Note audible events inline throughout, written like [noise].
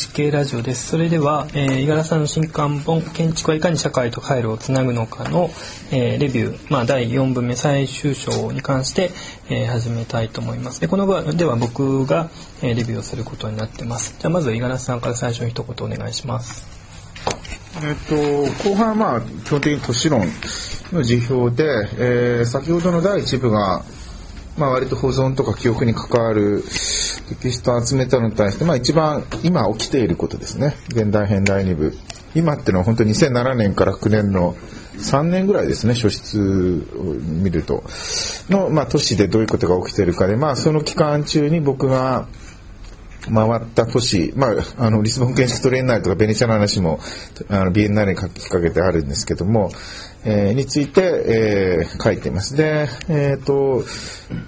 建築系ラジオです。それでは、えー、五十嵐さんの新刊本、建築はいかに社会と回路をつなぐのかの、えー、レビュー、まあ、第4部目最終章に関して、えー、始めたいと思います。で、この場では僕が、えー、レビューをすることになってます。じゃあ、まず五十嵐さんから最初に一言お願いします。えっと、後半はまあ、基本的に都市論の辞表で、えー、先ほどの第1部が、まあ、割と保存とか記憶に関わるテキストを集めたのに対して、まあ、一番今起きていることですね。現代編第2部。今っていうのは本当に2007年から9年の3年ぐらいですね書室を見ると。の、まあ、都市でどういうことが起きてるかで、まあ、その期間中に僕が回った都市、まあ、あのリスボン建築トレーナーとかベネチアの話もあのビエンナーレに書きかけてあるんですけども、えー、について、えー、書いてます。で、えっ、ー、と、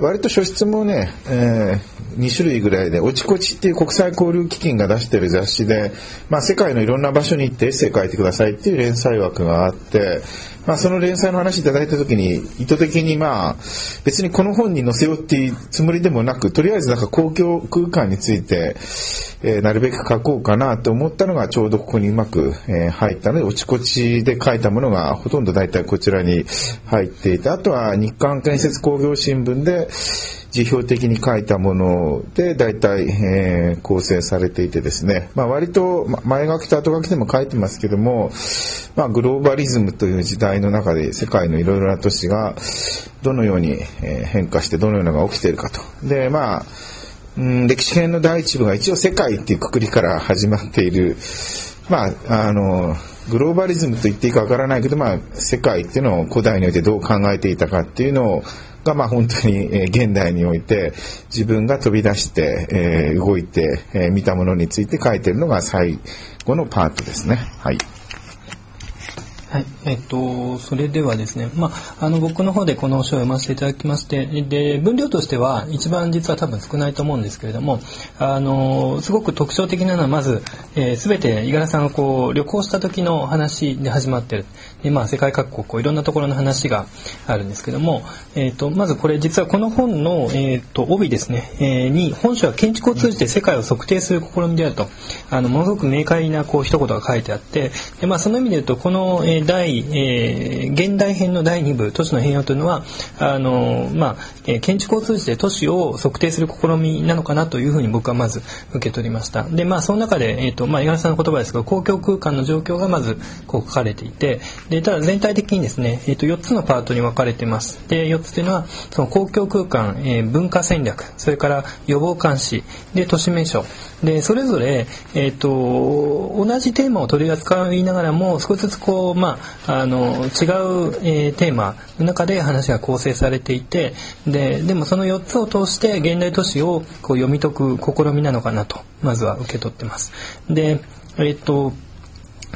割と書質もね、えー、2種類ぐらいで、おちこちっていう国際交流基金が出している雑誌で、まあ、世界のいろんな場所に行ってエッセイ書いてくださいっていう連載枠があって、まあ、その連載の話いただいたときに意図的にまあ別にこの本に載せようっていうつもりでもなくとりあえずなんか公共空間について、えー、なるべく書こうかなと思ったのがちょうどここにうまく、えー、入ったのでおちこちで書いたものがほとんど大体こちらに入っていてあとは日刊建設工業新聞で辞表的に書いたもので大体、えー、構成されていてですね、まあ、割と前書きと後書きでも書いてますけども、まあ、グローバリズムという時代の中で世界のいろいろな都市がどのように変化してどのようなのが起きているかと。でまあうん、歴史編の第一部が一応世界っていうくくりから始まっている、まあ、あの、グローバリズムと言っていいかわからないけど、まあ、世界っていうのを古代においてどう考えていたかっていうのをが、まあ、本当に、現代において自分が飛び出して、動いて、見たものについて書いてるのが最後のパートですね。はい。はい、えっと、それではですね、まあ、あの、僕の方でこの書を読ませていただきまして、で、分量としては一番実は多分少ないと思うんですけれども、あの、すごく特徴的なのはまず、えー、全て五十嵐さんがこう、旅行した時の話で始まってる。で、まあ、世界各国、こう、いろんなところの話があるんですけども、えっと、まずこれ実はこの本の、えっと、帯ですね、えー、に、本書は建築を通じて世界を測定する試みであると、あの、ものすごく明快な、こう、一言が書いてあって、で、まあ、その意味で言うと、この、えー第、えー、現代編の第2部都市の変容というのはあの、まあえー、建築を通じて都市を測定する試みなのかなというふうに僕はまず受け取りました。でまあその中で、えーとまあ、五十嵐さんの言葉ですが公共空間の状況がまずこう書かれていてでただ全体的にですね、えー、と4つのパートに分かれてますで4つというのはその公共空間、えー、文化戦略それから予防監視で都市名所でそれぞれ、えーと、同じテーマを取り扱いながらも少しずつこう、まあ、あの違う、えー、テーマの中で話が構成されていてででもその4つを通して現代都市をこう読み解く試みなのかなとまずは受け取ってます。でえっ、ー、と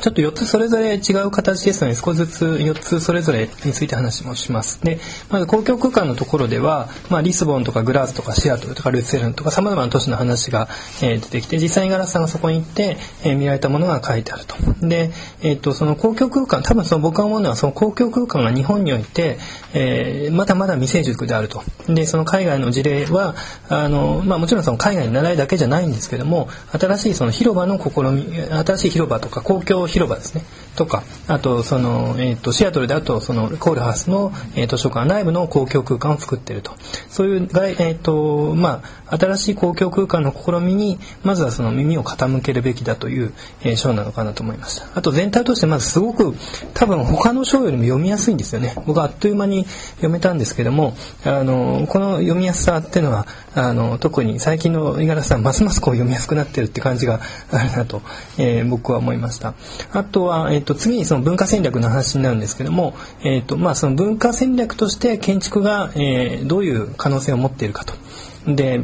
ちょっと4つそれぞれ違う形ですので少しずつ4つそれぞれについて話もします。で、まず公共空間のところでは、まあ、リスボンとかグラーズとかシアトルとかルツェルンとか様々な都市の話が、えー、出てきて、実際にガラスさんがそこに行って、えー、見られたものが書いてあると。で、えっ、ー、と、その公共空間、多分その僕が思うのはその公共空間が日本において、えー、まだまだ未成熟であると。で、その海外の事例は、あの、まあ、もちろんその海外に習いだけじゃないんですけども、新しいその広場の試み、新しい広場とか公共広場ですね。とかあとその、えーと、シアトルだとそのコールハウスの、えー、図書館内部の公共空間を作っていると。そういう、えーとまあ、新しい公共空間の試みにまずはその耳を傾けるべきだという、えー、章なのかなと思いました。あと全体としてまずすごく多分他の章よりも読みやすいんですよね。僕はあっという間に読めたんですけどもあのこの読みやすさっていうのはあの特に最近の五十嵐さんますますこう読みやすくなってるって感じがあるなと、えー、僕は思いました。あとは、えっ、と、次にその文化戦略の話になるんですけども、えっ、と、まあ、その文化戦略として建築が、えー、どういう可能性を持っているかと。で、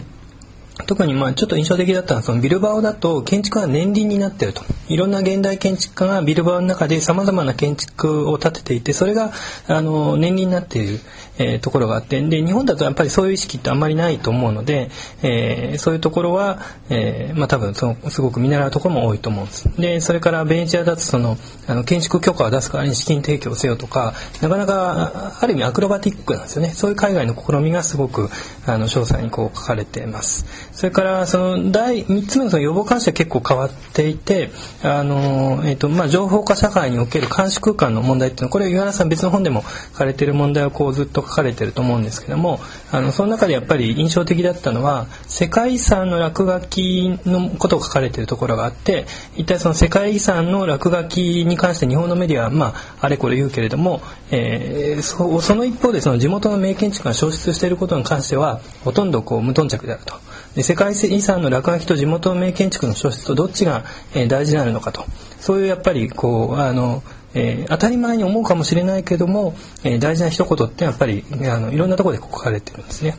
特にまあちょっと印象的だったのはそのビルバオだと建築は年輪になってるといろんな現代建築家がビルバオの中でさまざまな建築を建てていてそれがあの年輪になっている、えー、ところがあってで日本だとやっぱりそういう意識ってあんまりないと思うので、えー、そういうところは、えー、まあ多分そのすごく見習うところも多いと思うんです。でそれからベネチアだとそのあの建築許可を出す代わりに資金提供せよとかなかなかある意味アクロバティックなんですよねそういう海外の試みがすごくあの詳細にこう書かれてますそれからその第3つ目のその予防監視は結構変わっていてあの、えーとまあ、情報化社会における監視空間の問題っていうのはこれ岩原さん別の本でも書かれている問題をこうずっと書かれてると思うんですけどもあのその中でやっぱり印象的だったのは世界遺産の落書きのことを書かれてるところがあって一体その世界遺産の落書きに関して日本のメディアは、まあ、あれこれ言うけれども、えー、そその一方でその地元の名建築が消失していることに関してはほとんどこう無頓着であると。で世界遺産の落書きと地元の名建築の消失とどっちが、えー、大事なのかとそういうやっぱりこうあのえー、当たり前に思うかもしれないけども、えー、大事な一言ってやっぱりあのいろんなところで書かれてるんですね。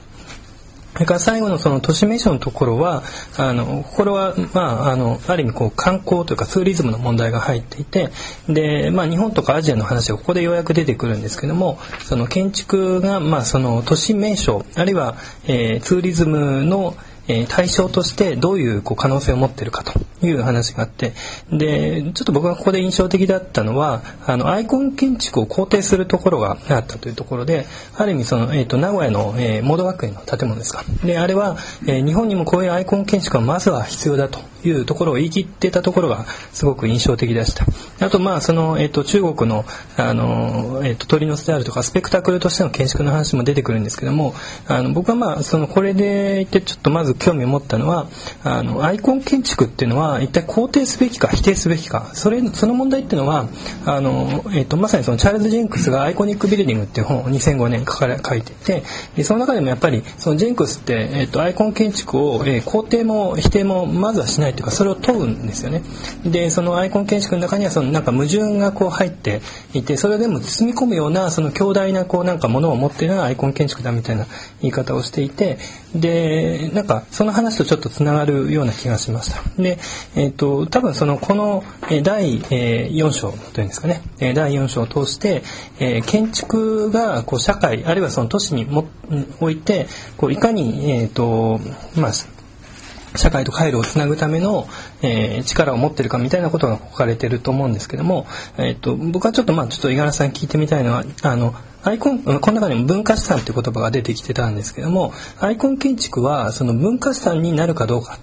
それから最後のその都市名所のところはあのこれは、まあ、あのある意味こう観光というかツーリズムの問題が入っていてで、まあ、日本とかアジアの話がここでようやく出てくるんですけどもその建築が、まあ、その都市名所あるいは、えー、ツーリズムのえ対象としてどういうこう可能性を持ってるかという話があってでちょっと僕がここで印象的だったのはあのアイコン建築を肯定するところがあったというところである意味その、えーと、名古屋の、えー、モード学園の建物ですか。であれは、えー、日本にもこういうアイコン建築はまずは必要だというところを言い切ってたところがすごく印象的でした。あとまあその、えーと、中国のあの、えーと、鳥の巣であるとかスペクタクルとしての建築の話も出てくるんですけどもあの僕はまあそのこれで言ってちょっとまず興味を持ったのはあのアイコン建築っていうのは一体肯定すべきか否定すべきかそれその問題っていうのはあの、えーと、まさにそのチャールズ・ジェンクスが「アイコニック・ビルディング」っていう本を2005年書かれ書いててでその中でもやっぱりそのジェンクスって、えーと、アイコン建築を、えー、肯定も否定もまずはしない。というかそれを問うんですよね。でそのアイコン建築の中にはそのなんか矛盾がこう入っていてそれでも包み込むようなその強大なこうなんかものを持っているのがアイコン建築だみたいな言い方をしていてでなんかその話とちょっとつながるような気がしました。で、えっ、ー、と多分そのこの第4章というんですかね第4章を通して、え建築がこう社会あるいはその都市にもおいてこういかに、えーとまあ、社会と回路をつなぐための、えー、力を持ってるかみたいなことが書かれてると思うんですけども、えーと、僕はちょっとまあちょっと五十嵐さん聞いてみたいのはあのアイコンこの中にも文化資産という言葉が出てきてたんですけどもアイコン建築はその文化資産になるかどうか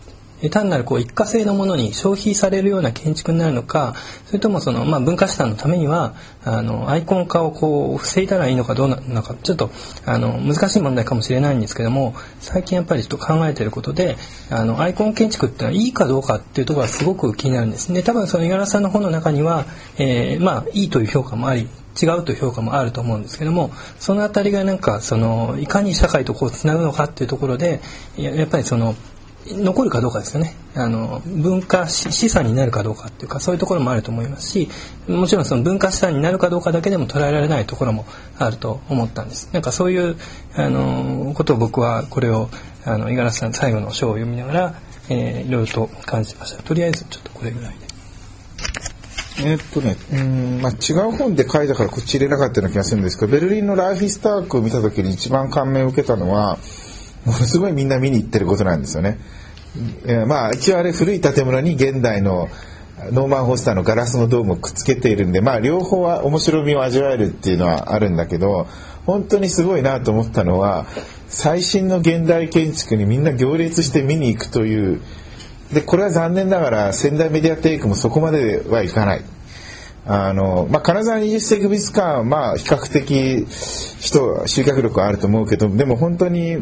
単なるこう一過性のものに消費されるような建築になるのかそれともその、まあ、文化資産のためにはあのアイコン化をこう防いだらいいのかどうなのかちょっとあの難しい問題かもしれないんですけども最近やっぱりちょっと考えてることであのアイコン建築ってのはいいかどうかっていうところがすごく気になるんです。ね多分その五十嵐さんの本の中には、え、まあいいという評価もあり違うという評価もあると思うんですけどもその辺りがなんかそのいかに社会とこうつなぐのかっていうところでやっぱりその残るかどうかですよね。あの文化資産になるかどうかっていうかそういうところもあると思いますしもちろんその文化資産になるかどうかだけでも捉えられないところもあると思ったんです。なんかそういうあのことを僕はこれをあの五十嵐さん最後の章を読みながら、えー、いろいろと感じました。とりあえずちょっとこれぐらいで。えっとね、うんまあ、違う本で書いたからこっち入れなかったような気がするんですけどベルリンのライフスタークを見た時に一番感銘を受けたのはものすごいみんな見に行ってることなんですよね。えー、まあ一応あれ古い建物に現代のノーマン・ホスターのガラスのドームをくっつけているんで、まあ両方は面白みを味わえるっていうのはあるんだけど、本当にすごいなと思ったのは、最新の現代建築にみんな行列して見に行くという、で、これは残念ながら仙台メディアテイクもそこまではいかない。あの、まあ、金沢20世紀美術館は、まあ、比較的人、集客力はあると思うけど、でも本当に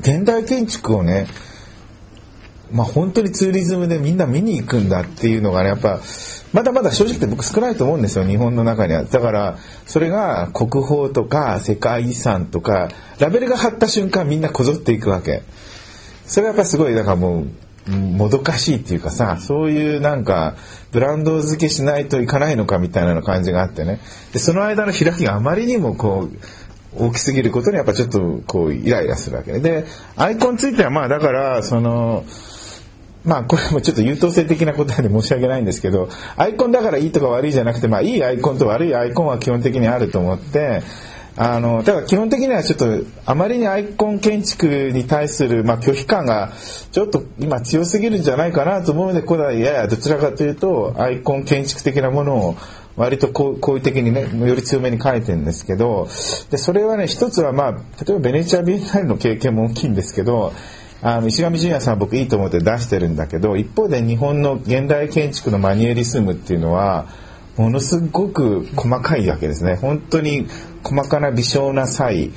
現代建築をね、まあ、本当にツーリズムでみんな見に行くんだっていうのがね、やっぱ、まだまだ正直って僕少ないと思うんですよ、日本の中には。だから、それが国宝とか世界遺産とか、ラベルが貼った瞬間みんなこぞっていくわけ。それがやっぱすごい、だからもう、もどかしいっていうかさ、そういうなんか、ブランド付けしないといかないのかみたいな感じがあってね。で、その間の開きがあまりにもこう、大きすぎることにやっぱちょっとこうイライラするわけで、アイコンについてはまあだから、その、まあこれもちょっと優等生的な答えで申し訳ないんですけどアイコンだからいいとか悪いじゃなくてまあいいアイコンと悪いアイコンは基本的にあると思ってあのだから基本的にはちょっとあまりにアイコン建築に対する、まあ、拒否感がちょっと今強すぎるんじゃないかなと思うので古代ややどちらかというとアイコン建築的なものを割と好意的にねより強めに書いてるんですけどでそれはね一つはまあ例えばベネチア・ビエンナーレの経験も大きいんですけどあの石上淳也さんは僕いいと思って出してるんだけど一方で日本の現代建築のマニエリスムっていうのはものすごく細かいわけですね。本当に細かな微小な差異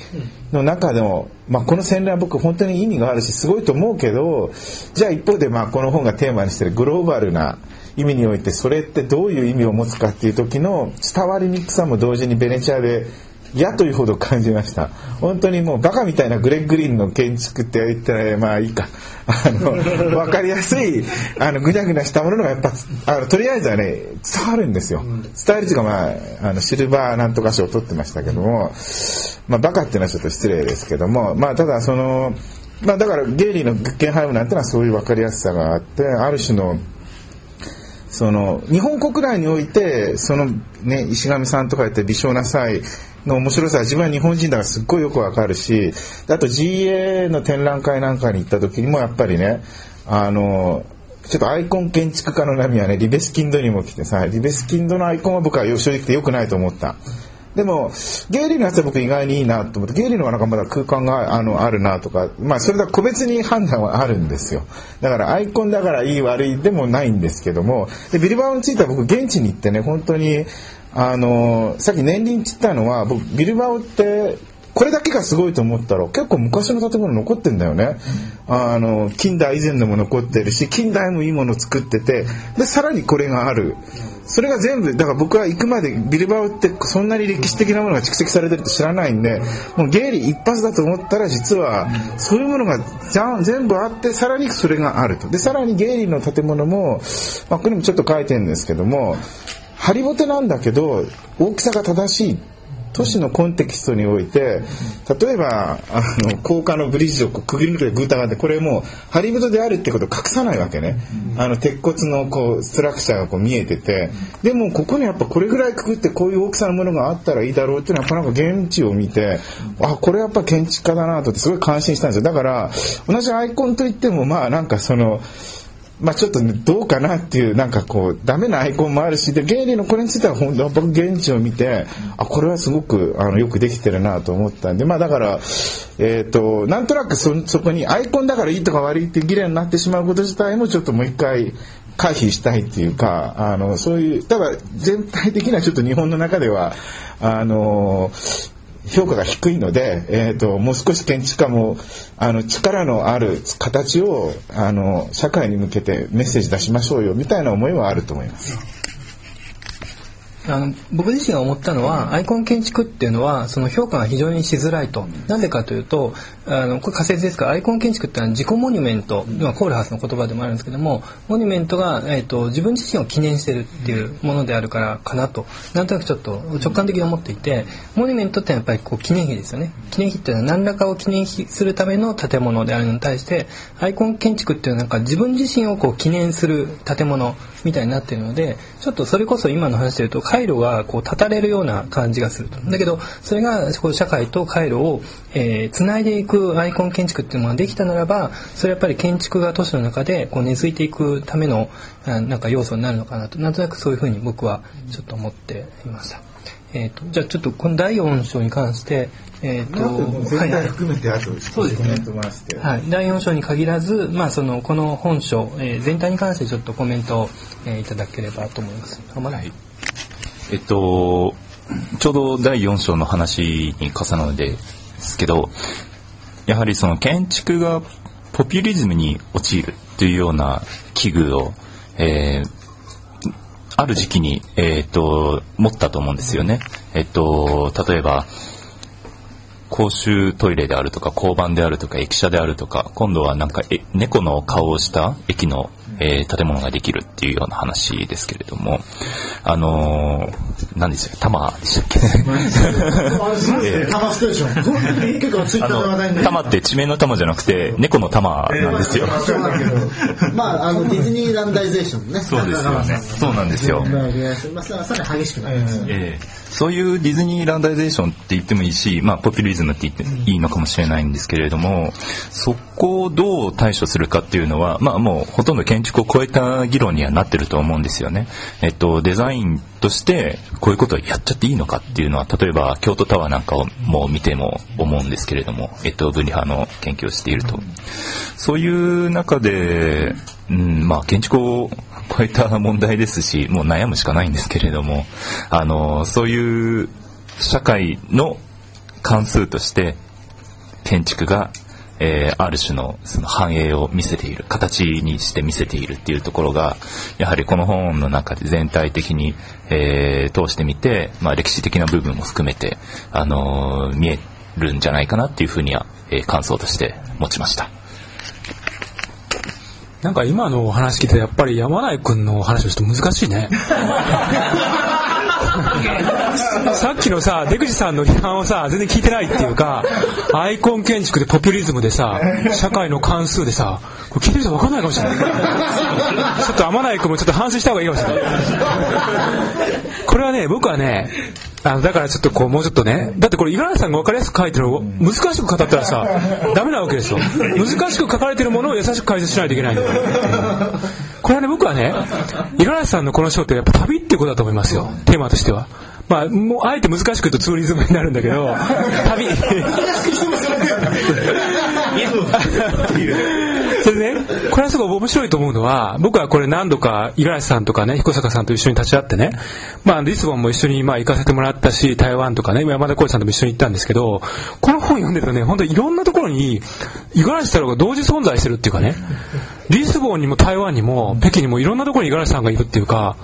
の中でも、まあ、この洗礼は僕本当に意味があるしすごいと思うけどじゃあ一方でまあこの本がテーマにしてるグローバルな意味においてそれってどういう意味を持つかっていう時の伝わりにくさも同時にベネチアで嫌というほど感じました。本当にもうバカみたいなグレッグリーンの建築って言ったらまあいいか。あの分かりやすいあのぐにゃぐにゃしたものがやっぱあのとりあえずはね伝わるんですよ。伝えるというかまああのシルバーなんとか賞を取ってましたけどもまあバカっていうのはちょっと失礼ですけどもまあただそのまあだからゲイリーのグッケンハイムなんてのはそういう分かりやすさがあってある種のその日本国内においてそのね石神さんとか言って微小な際の面白さは自分は日本人だからすっごいよくわかるしあと GA の展覧会なんかに行った時にもやっぱりねあのちょっとアイコン建築家の波はねリベスキンドにも来てさリベスキンドのアイコンは僕は正直言って良くないと思った。でも、ゲイリーのやつは僕意外にいいなと思って、ゲイリーの方がなんかまだ空間があのあるなとか、まあそれだ個別に判断はあるんですよ。だからアイコンだからいい悪いでもないんですけども、でビルバオについては僕現地に行ってね、本当に、あの、さっき年輪って言ったのは、僕ビルバオってこれだけがすごいと思ったら結構昔の建物残ってんだよね、あの近代以前のも残ってるし近代もいいもの作っててでさらにこれがあるそれが全部だから僕は行くまでビルバオってそんなに歴史的なものが蓄積されてるって知らないんでもうゲイリー一発だと思ったら実はそういうものが全部あってさらにそれがあると。でさらにゲイリーの建物も、まあ、ここにもちょっと書いてるんですけどもハリボテなんだけど大きさが正しい。都市のコンテキストにおいて例えばあの高架のブリッジをくぐり抜けてグータがあってこれもうハリウッドであるってことを隠さないわけね。あの鉄骨のこうストラクチャーがこう見えてて。でもここにやっぱこれぐらいくぐってこういう大きさのものがあったらいいだろうっていうのはやっぱなんか現地を見てあこれやっぱ建築家だなとってすごい感心したんですよ。だから同じアイコンといってもまあなんかそのまあちょっと、ね、どうかなっていうなんかこうダメなアイコンもあるしでゲイリーのこれについては本当僕現地を見てあこれはすごくあのよくできてるなと思ったんでまあだからえっ、ー、となんとなくそそこにアイコンだからいいとか悪いって議論になってしまうこと自体もちょっともう一回回避したいっていうかあのそういうただ全体的にはちょっと日本の中ではあの評価が低いので、えーと、もう少し建築家もあの力のある形をあの社会に向けてメッセージ出しましょうよみたいな思いはあると思います。あの僕自身が思ったのはアイコン建築っていうのはその評価が非常にしづらいとなんでかというとあのこれ仮説ですか？らアイコン建築ってのは自己モニュメント今コールハウスの言葉でもあるんですけどもモニュメントが、えーと、自分自身を記念してるっていうものであるからかなと。なんとなくちょっと直感的に思っていてモニュメントってやっぱりこう記念碑ですよね。記念碑っていうのは何らかを記念するための建物であるのに対してアイコン建築っていうのはなんか自分自身をこう記念する建物みたいになっているのでちょっとそれこそ今の話で言うと回路がこう断たれるような感じがすると。だけどそれがこう社会と回路を、えー、つないでいくアイコン建築っていうのができたならばそれやっぱり建築が都市の中でこう根付いていくためのなんか要素になるのかなと。なんとなくそういうふうに僕はちょっと思っていました。えーと、じゃあちょっとこの第4章に関して、えーと、全体含めてあと、そうですね、はい、第4章に限らず、まあ、そのこの本書、えー、全体に関してちょっとコメントを、えー、いただければと思います。はい。えっと、ちょうど第4章の話に重なるんですけど、やはりその建築がポピュリズムに陥るというような危惧を、えー、ある時期に、えー、っと持ったと思うんですよね。えっと、例えば公衆トイレであるとか交番であるとか駅舎であるとか今度はなんかえ猫の顔をした駅のえー建物ができるっていうような話ですけれども、あのー何でしたっけ、玉でしたっけ？えータマステーション。結構ツイッあターの話題にの、玉って地名の玉じゃなくて、猫の玉なんですよ。そうだけど、まあ、あの、ディズニーランダイゼーションね。そうですよね。そうなんですよ。まあ、ささらに激しくなりますよね。ええそういうディズニーランダイゼーションって言ってもいいし、まあ、ポピュリズムって言っていいのかもしれないんですけれども、そこをどう対処するかっていうのは、まあ、もうほとんど建築を超えた議論にはなってると思うんですよね。えっと、デザインとしてこういうことをやっちゃっていいのかっていうのは、例えば京都タワーなんかをもう見ても思うんですけれども、えっと、分離派の研究をしていると。そういう中で、うん、まあ、建築を超えた問題ですし、もう悩むしかないんですけれども、あの、そういう社会の関数として、建築が、えーある種のその繁栄を見せている、形にして見せているっていうところが、やはりこの本の中で全体的に、えー通してみて、まあ、歴史的な部分も含めて、あのー見えるんじゃないかなっていうふうには、えー感想として持ちました。なんか今のお話聞いてやっぱり山内くんのお話をして難しいね。[laughs] さっきのさ、出口さんの批判をさ、全然聞いてないっていうか、アイコン建築でポピュリズムでさ、社会の関数でさ、これ聞いてる人分かんないかもしれない。ちょっと天内くんもちょっと反省した方がいいかもしれない。これはね、僕はね、あの、だからちょっとこう、もうちょっとね、だってこれ、五十嵐さんが分かりやすく書いてるのを難しく語ったらさ、ダメなわけですよ。難しく書かれてるものを優しく解説しないといけないんだよ。これはね、僕はね、五十嵐さんのこの章ってやっぱ旅ってことだと思いますよ。テーマとしては。まあ、もう、あえて難しく言うとツーリズムになるんだけど、[laughs] 旅。それでね、これはすごい面白いと思うのは、僕はこれ何度か五十嵐さんとかね、彦坂さんと一緒に立ち会ってね、まあ、リスボンも一緒にまあ行かせてもらったし、台湾とかね、山田浩二さんとも一緒に行ったんですけど、この本読んでるとね、本当にいろんなところに、五十嵐太郎が同時存在してるっていうかね、リスボンにも台湾にも、北京にもいろんなところに五十嵐さんがいるっていうか、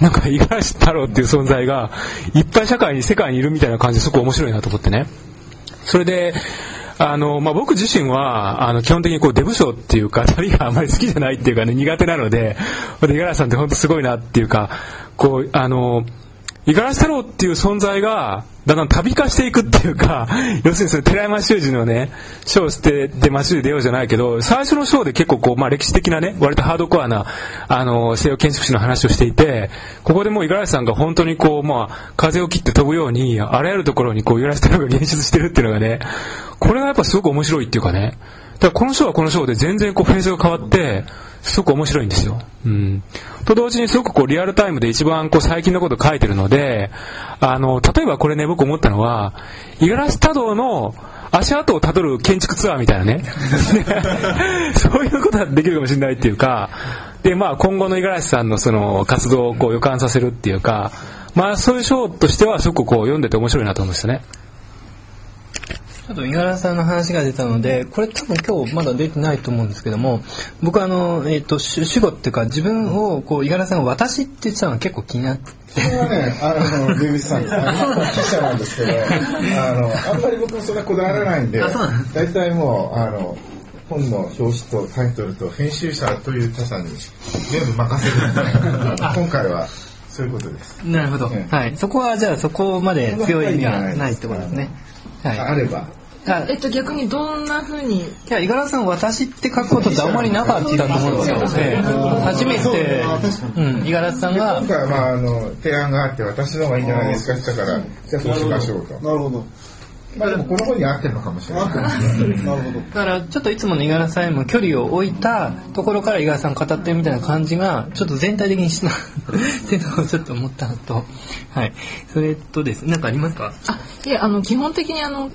なんか五十嵐太郎っていう存在が、いっぱい社会に、世界にいるみたいな感じですごく面白いなと思ってね。それで、あの、まあ、僕自身は、あの、基本的にこう、デブ賞っていうか、旅があまり好きじゃないっていうかね、苦手なので、五十嵐さんって本当すごいなっていうか、こう、あの、五十嵐太郎っていう存在が、だんだん旅化していくっていうか、[laughs] 要するにその寺山修司のね、章を捨てて街で出ようじゃないけど、最初の章で結構こう、まあ歴史的なね、割とハードコアな、あの、西洋建築士の話をしていて、ここでもう五十嵐さんが本当にこう、まあ、風を切って飛ぶように、あらゆるところに、五十嵐太郎が現出してるっていうのがね、これがやっぱすごく面白いっていうかね、からこの章はこの章で全然こうフェーズが変わって、すごく面白いんですよ。うん。と同時にすごくこうリアルタイムで一番こう最近のこと書いてるので、あの、例えばこれね、僕思ったのは、五十嵐太郎の足跡をたどる建築ツアーみたいなね。[laughs] そういうことができるかもしれないっていうか、で、まあ今後の五十嵐さんのその活動をこう予感させるっていうか、まあそういう章としてはすごくこう読んでて面白いなと思うんですよね。ちょっと五十嵐さんの話が出たので、これ多分今日まだ出てないと思うんですけども、僕はあの、えっ、と、主主語っていうか自分をこう、五十嵐さんが私って言ってたのが結構気になって、これはね、あの、ベビーさん、あの、記者なんですけど、あの、あんまり僕もそんなこだわらないんで、大体もう、あの、本の表紙とタイトルと編集者という他者に全部任せるんで、[laughs] 今回はそういうことです。なるほど。ええはい。そこはじゃあそこまで強い意味はないってことですね。はい。あれば。あえっと、逆にどんな風に？いや、五十嵐さん、私って書くことってあんまりなかったと思うんですよ。ええ初めて、うん、五十嵐さんが今、回は、まあ、あの、提案があって、私の方がいいんじゃないですか？って言ったから、じゃあそうしましょうと。なるほど。まあでも、この本に合ってるのかもしれない。なるほど。だからちょっといつもの五十嵐さんへも距離を置いたところから五十嵐さん語ってるみたいな感じがちょっと全体的にしなっていうのをちょっと思ったのとはいそれとですね何かありますか？あいえあの基本的にあの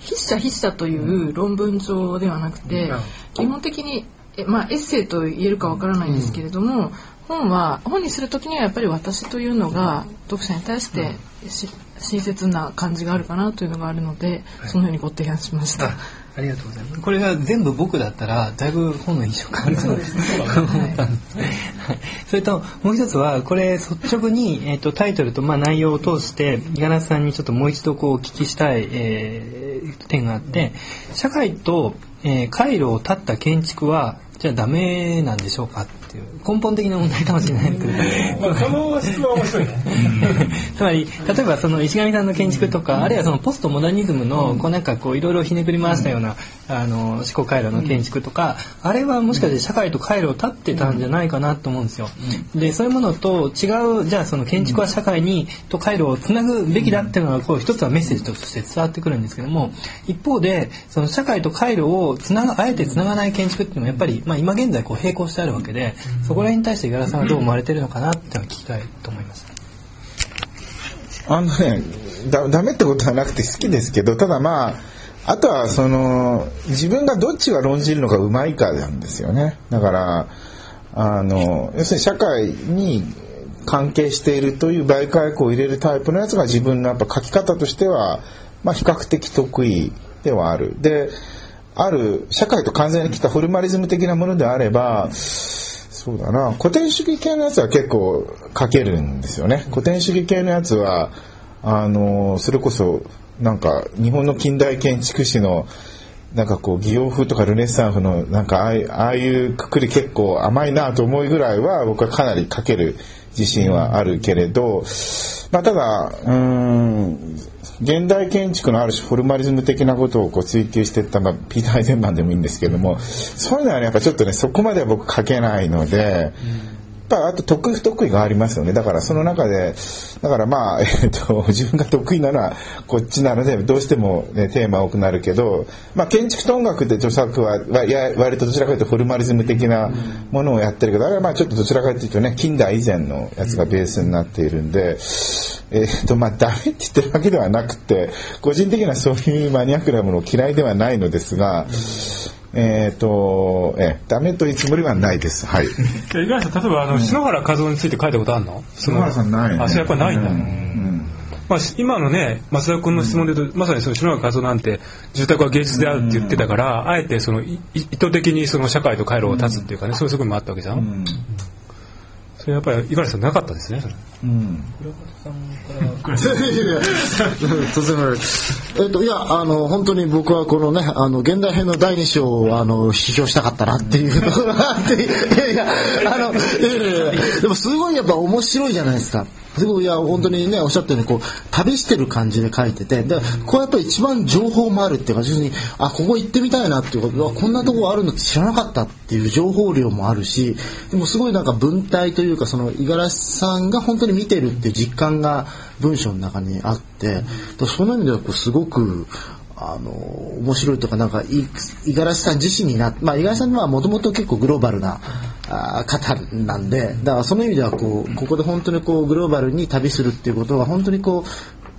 筆者筆者という論文上ではなくて、基本的にえ、まあ、エッセイと言えるかわからないんですけれども、本は本にする時にはやっぱり私というのが読者に対してし親切な感じがあるかなというのがあるので、そのようにご提案しました。あありがとうございます。これが全部僕だったら、だいぶ本の印象変わるそうです。[laughs] 思ったんですはい。それと、もう一つは、これ率直に、えっ、と、タイトルと、まあ、内容を通して、五十嵐さんにちょっともう一度こうお聞きしたい、えー点があって、社会と、えー回路を断った建築は、じゃあダメなんでしょうかていう。根本的な問題かもしれないですけど、[laughs] まあ、その質問は面白いね。[laughs] つまり例えばその石上さんの建築とかあるいはそのポストモダニズムのこうなんかこういろいろひねくり回したようなあの思考回路の建築とかあれはもしかして社会と回路を立ってたんじゃないかなと思うんですよ。でそういうものと違うじゃあその建築は社会にと回路をつなぐべきだっていうのはこう一つはメッセージとして伝わってくるんですけども一方でその社会と回路をつながあえてつながない建築っていうのはやっぱり、まあ、今現在こう並行してあるわけでそこら辺に対して五十嵐さんはどう思われてるのかなっていうのを聞きたいと思います。あのねだダメってことはなくて好きですけどただまああとはその自分がどっちが論じるのがうまいかなんですよね。だからあの要するに社会に関係しているという媒介を入れるタイプのやつが自分のやっぱ書き方としては、まあ、比較的得意ではある。である社会と完全に来たフォルマリズム的なものであればそうだな。古典主義系のやつは結構書けるんですよね。古典主義系のやつはあのそれこそなんか日本の近代建築士のなんかこう擬洋風とかルネッサンスのなんかああいうああいうくくり結構甘いなと思うぐらいは僕はかなり書ける自信はあるけれど、まあ、ただうーん現代建築のある種フォルマリズム的なことをこう追求していった、まあ、ピーター・ハイゼンマンでもいいんですけどもそういうのはねやっぱちょっとねそこまでは僕書けないので。うんぱあと得意不得意がありますよねだからその中でだからまあ、[laughs] えっと自分が得意なのはこっちなのでどうしても、ね、テーマ多くなるけど、まあ、建築と音楽で著作は割とどちらかというとフォルマリズム的なものをやってるけどあれはまあちょっとどちらかというとね近代以前のやつがベースになっているんで、えっとまあダメって言ってるわけではなくて個人的にはそういうマニアックなものを嫌いではないのですが。えっ、と、えー、ダメというつもりはないです。はい。五十嵐さん例えばあの篠原和夫について書いたことあるの？篠原さんない。ねあそれやっぱりないんだ、うん。まあ、し今のね増田君の質問で言うと、まさにその篠原和夫なんて住宅は芸術であるって言ってたから、あえてその意図的にその社会と回路を断つっていうかね、そういう側面もあったわけじゃん、うんそれやっぱり五十嵐さんなかったですね。それうん。いやいや突然言われるえっといやあの本当に僕はこのねあの現代編の第二章をあの批評したかったなっていう。ところがあっていやいやあのいやいやいやでもすごいやっぱ面白いじゃないですかすごいいや本当にねおっしゃったようにこう旅してる感じで書いててでこうやっぱり一番情報もあるっていうか要するにあここ行ってみたいなっていうことはこんなとこあるのって知らなかったっていう情報量もあるしでもすごいなんか文体というかその五十嵐さんが本当に見てるっていう実感が文章の中にあってその意味ではこうすごくあの面白いとかなんかい五十嵐さん自身になまあ五十嵐さんはもともと結構グローバルなあー方なんでだからその意味ではこうここで本当にこうグローバルに旅するっていうことは本当にこ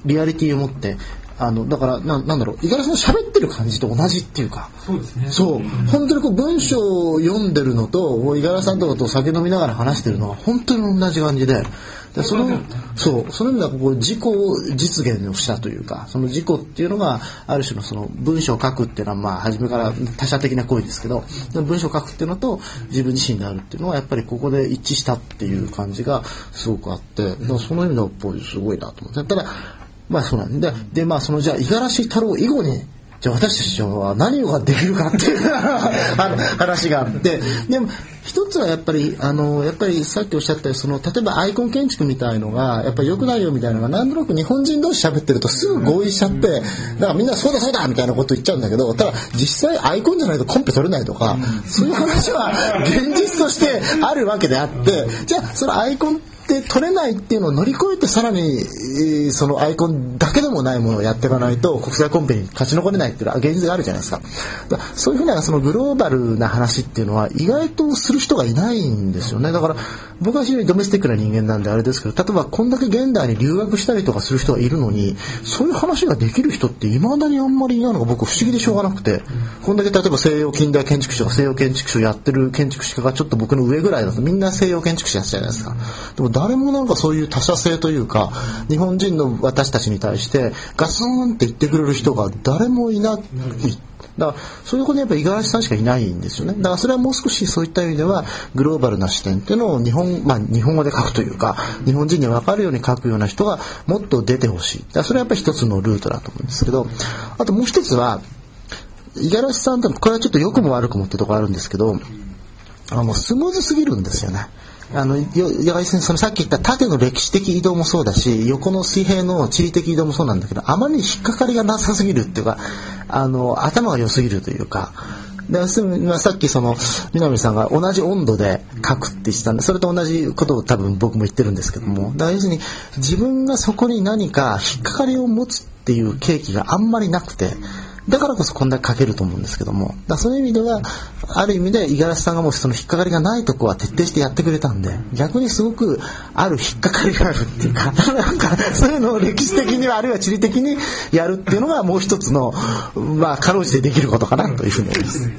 うリアリティを持ってあのだからななんだろう五十嵐さんの喋ってる感じと同じっていうかそうですねそう本当にこう文章を読んでるのと五十嵐さんとかと酒飲みながら話してるのは本当に同じ感じで。でそのそうその意味ではこう自己実現をしたというかその自己っていうのがある種のその文章を書くっていうのはまあ初めから他者的な行為ですけど文章を書くっていうのと自分自身であるっていうのはやっぱりここで一致したっていう感じがすごくあってだからその意味ではすごいなと思って。ただまあそうなんででまあそのじゃあ五十嵐太郎以後にじゃあ私たちは何ができるかっていう [laughs] 話があって。でも一つはやっぱりあのやっぱりさっきおっしゃったその例えばアイコン建築みたいのがやっぱり良くないよみたいなのが何となく日本人同士喋ってるとすぐ合意しちゃってだからみんなそうだそうだみたいなこと言っちゃうんだけどただ実際アイコンじゃないとコンペ取れないとかそういう話は現実としてあるわけであってじゃあそのアイコンって取れないっていうのを乗り越えてさらに、そのアイコンだけでもないものをやっていかないと国際コンペに勝ち残れないっていうのは現実があるじゃないですか。だかそういうふうなそのグローバルな話っていうのは意外とする人がいないんですよね。だから僕は非常にドメスティックな人間なんであれですけど例えばこんだけ現代に留学したりとかする人がいるのにそういう話ができる人っていまだにあんまりいないのが僕不思議でしょうがなくてこんだけ例えば西洋近代建築士とか西洋建築士をやってる建築士がちょっと僕の上ぐらいだとみんな西洋建築士やってたじゃないですか。でも誰もなんかそういう他者性というか日本人の私たちに対してガツンって言ってくれる人が誰もいない。だからそういうことやっぱ五十嵐さんしかいないんですよね。だからそれはもう少しそういった意味ではグローバルな視点っていうのを日本,、まあ、日本語で書くというか日本人に分かるように書くような人がもっと出てほしい。だからそれはやっぱり一つのルートだと思うんですけどあともう一つは五十嵐さんってこれはちょっと良くも悪くもってところあるんですけどあのスムーズすぎるんですよね。あの、よ、要するにそのさっき言った縦の歴史的移動もそうだし、横の水平の地理的移動もそうなんだけど、あまり引っかかりがなさすぎるっていうか、あの、頭が良すぎるというか、で、さっきその、南さんが同じ温度で書くって言ってたんで、それと同じことを多分僕も言ってるんですけども、だから要するに自分がそこに何か引っかかりを持つっていう契機があんまりなくて、だからこそこんだけ書けると思うんですけども、だそういう意味では、ある意味で五十嵐さんがもうその引っかかりがないとこは徹底してやってくれたんで、逆にすごくある引っかかりがあるっていうか、[laughs] なんかそういうのを歴史的にはあるいは地理的にやるっていうのがもう一つの、まあ、かろうじてできることかなというふうに思います。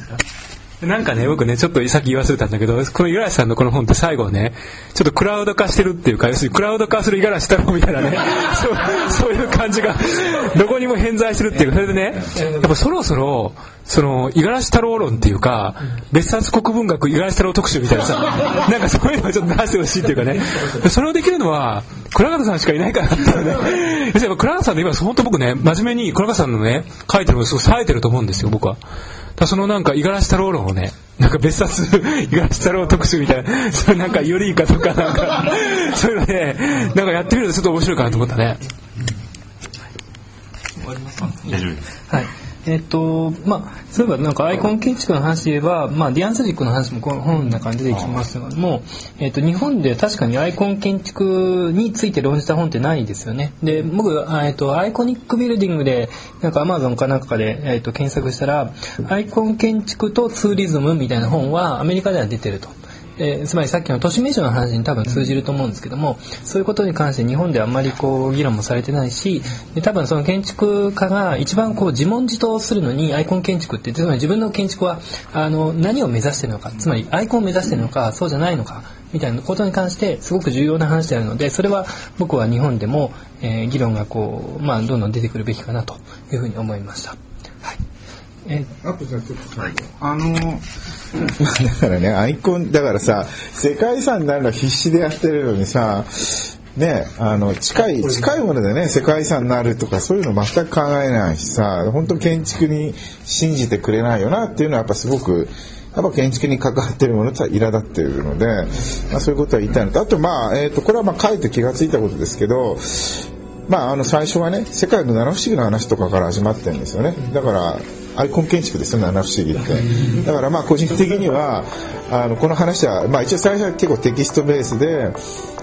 なんかね、僕ね、ちょっとさっき言わせたんだけど、この五十嵐さんのこの本って最後ね、ちょっとクラウド化してるっていうか、要するにクラウド化する五十嵐太郎みたいなね、[laughs] そうそういう感じが、どこにも偏在してるっていうか、それでね、やっぱそろそろ、その、五十嵐太郎論っていうか、別冊国文学五十嵐太郎特集みたいなさ、[laughs] なんかそういうのをちょっと出してほしいっていうかね、それをできるのは、倉方さんしかいないからっていうね。要するに倉方さんの今、本当僕ね、真面目に倉方さんのね、書いてるのすごい冴えてると思うんですよ、僕は。だそのなんか、五十嵐太郎論をね、なんか別冊、[laughs] 五十嵐太郎特集みたいな、それなんか、よりいいかとか、なんか、[laughs] そういうのね、なんかやってみるとちょっと面白いかなと思ったね。終わりますか？大丈夫です。はい。えっと、まあ、そういえばなんかアイコン建築の話で言えば、まあ、ディアンスジックの話もこの本の中に出てきますけども、えっと、日本で確かにアイコン建築について論じた本ってないですよね。で、僕、えっと、アイコニックビルディングで、なんかアマゾンかなんかで、えっと、検索したら、アイコン建築とツーリズムみたいな本はアメリカでは出てると。えー、つまりさっきの都市名称の話に多分通じると思うんですけども、そういうことに関して日本ではあんまりこう議論もされてないしで多分その建築家が一番こう自問自答するのにアイコン建築ってつまり自分の建築はあの何を目指してるのかつまりアイコンを目指してるのかそうじゃないのかみたいなことに関してすごく重要な話であるのでそれは僕は日本でも、えー、議論がこう、まあ、どんどん出てくるべきかなというふうに思いました。はい。えあとじゃあちょっとはい、あの [laughs] まあだからねアイコンだからさ世界遺産になるの必死でやってるのにさねあの近い近いものでね世界遺産になるとかそういうの全く考えないしさ本当建築に信じてくれないよなっていうのはやっぱすごくやっぱ建築に関わってるものとは苛立っているので、まあ、そういうことは言いたいのとあとまあ、えー、とこれはまあ書いて気が付いたことですけどまあ、あの最初はね世界の七不思議の話とかから始まってるんですよね。だからアイコン建築ですよ七不思議って。だからまあ個人的にはあのこの話は、まあ、一応最初は結構テキストベースで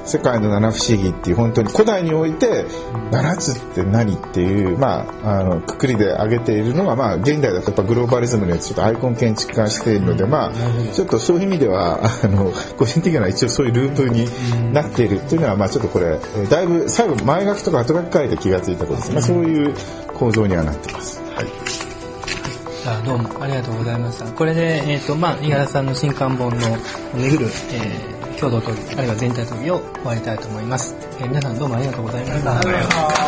世界の七不思議っていう本当に古代において七つって何っていう、まあ、あのくくりで挙げているのが、まあ、現代だとやっぱグローバリズムによってちょっとアイコン建築化しているので、まあ、ちょっとそういう意味ではあの個人的には一応そういうループになっているっていうのは、まあ、ちょっとこれだいぶ最後前書きとか後書き書いて気が付いたことです。ね、まあ、そういう構造にはなってます。はいあどうもありがとうございました。これで、えっ、ー、と、まあ、井原さんの新刊本の巡る、えー、共同討議、あるいは全体討議を終わりたいと思います。えー、皆さんどうもありがとうございました。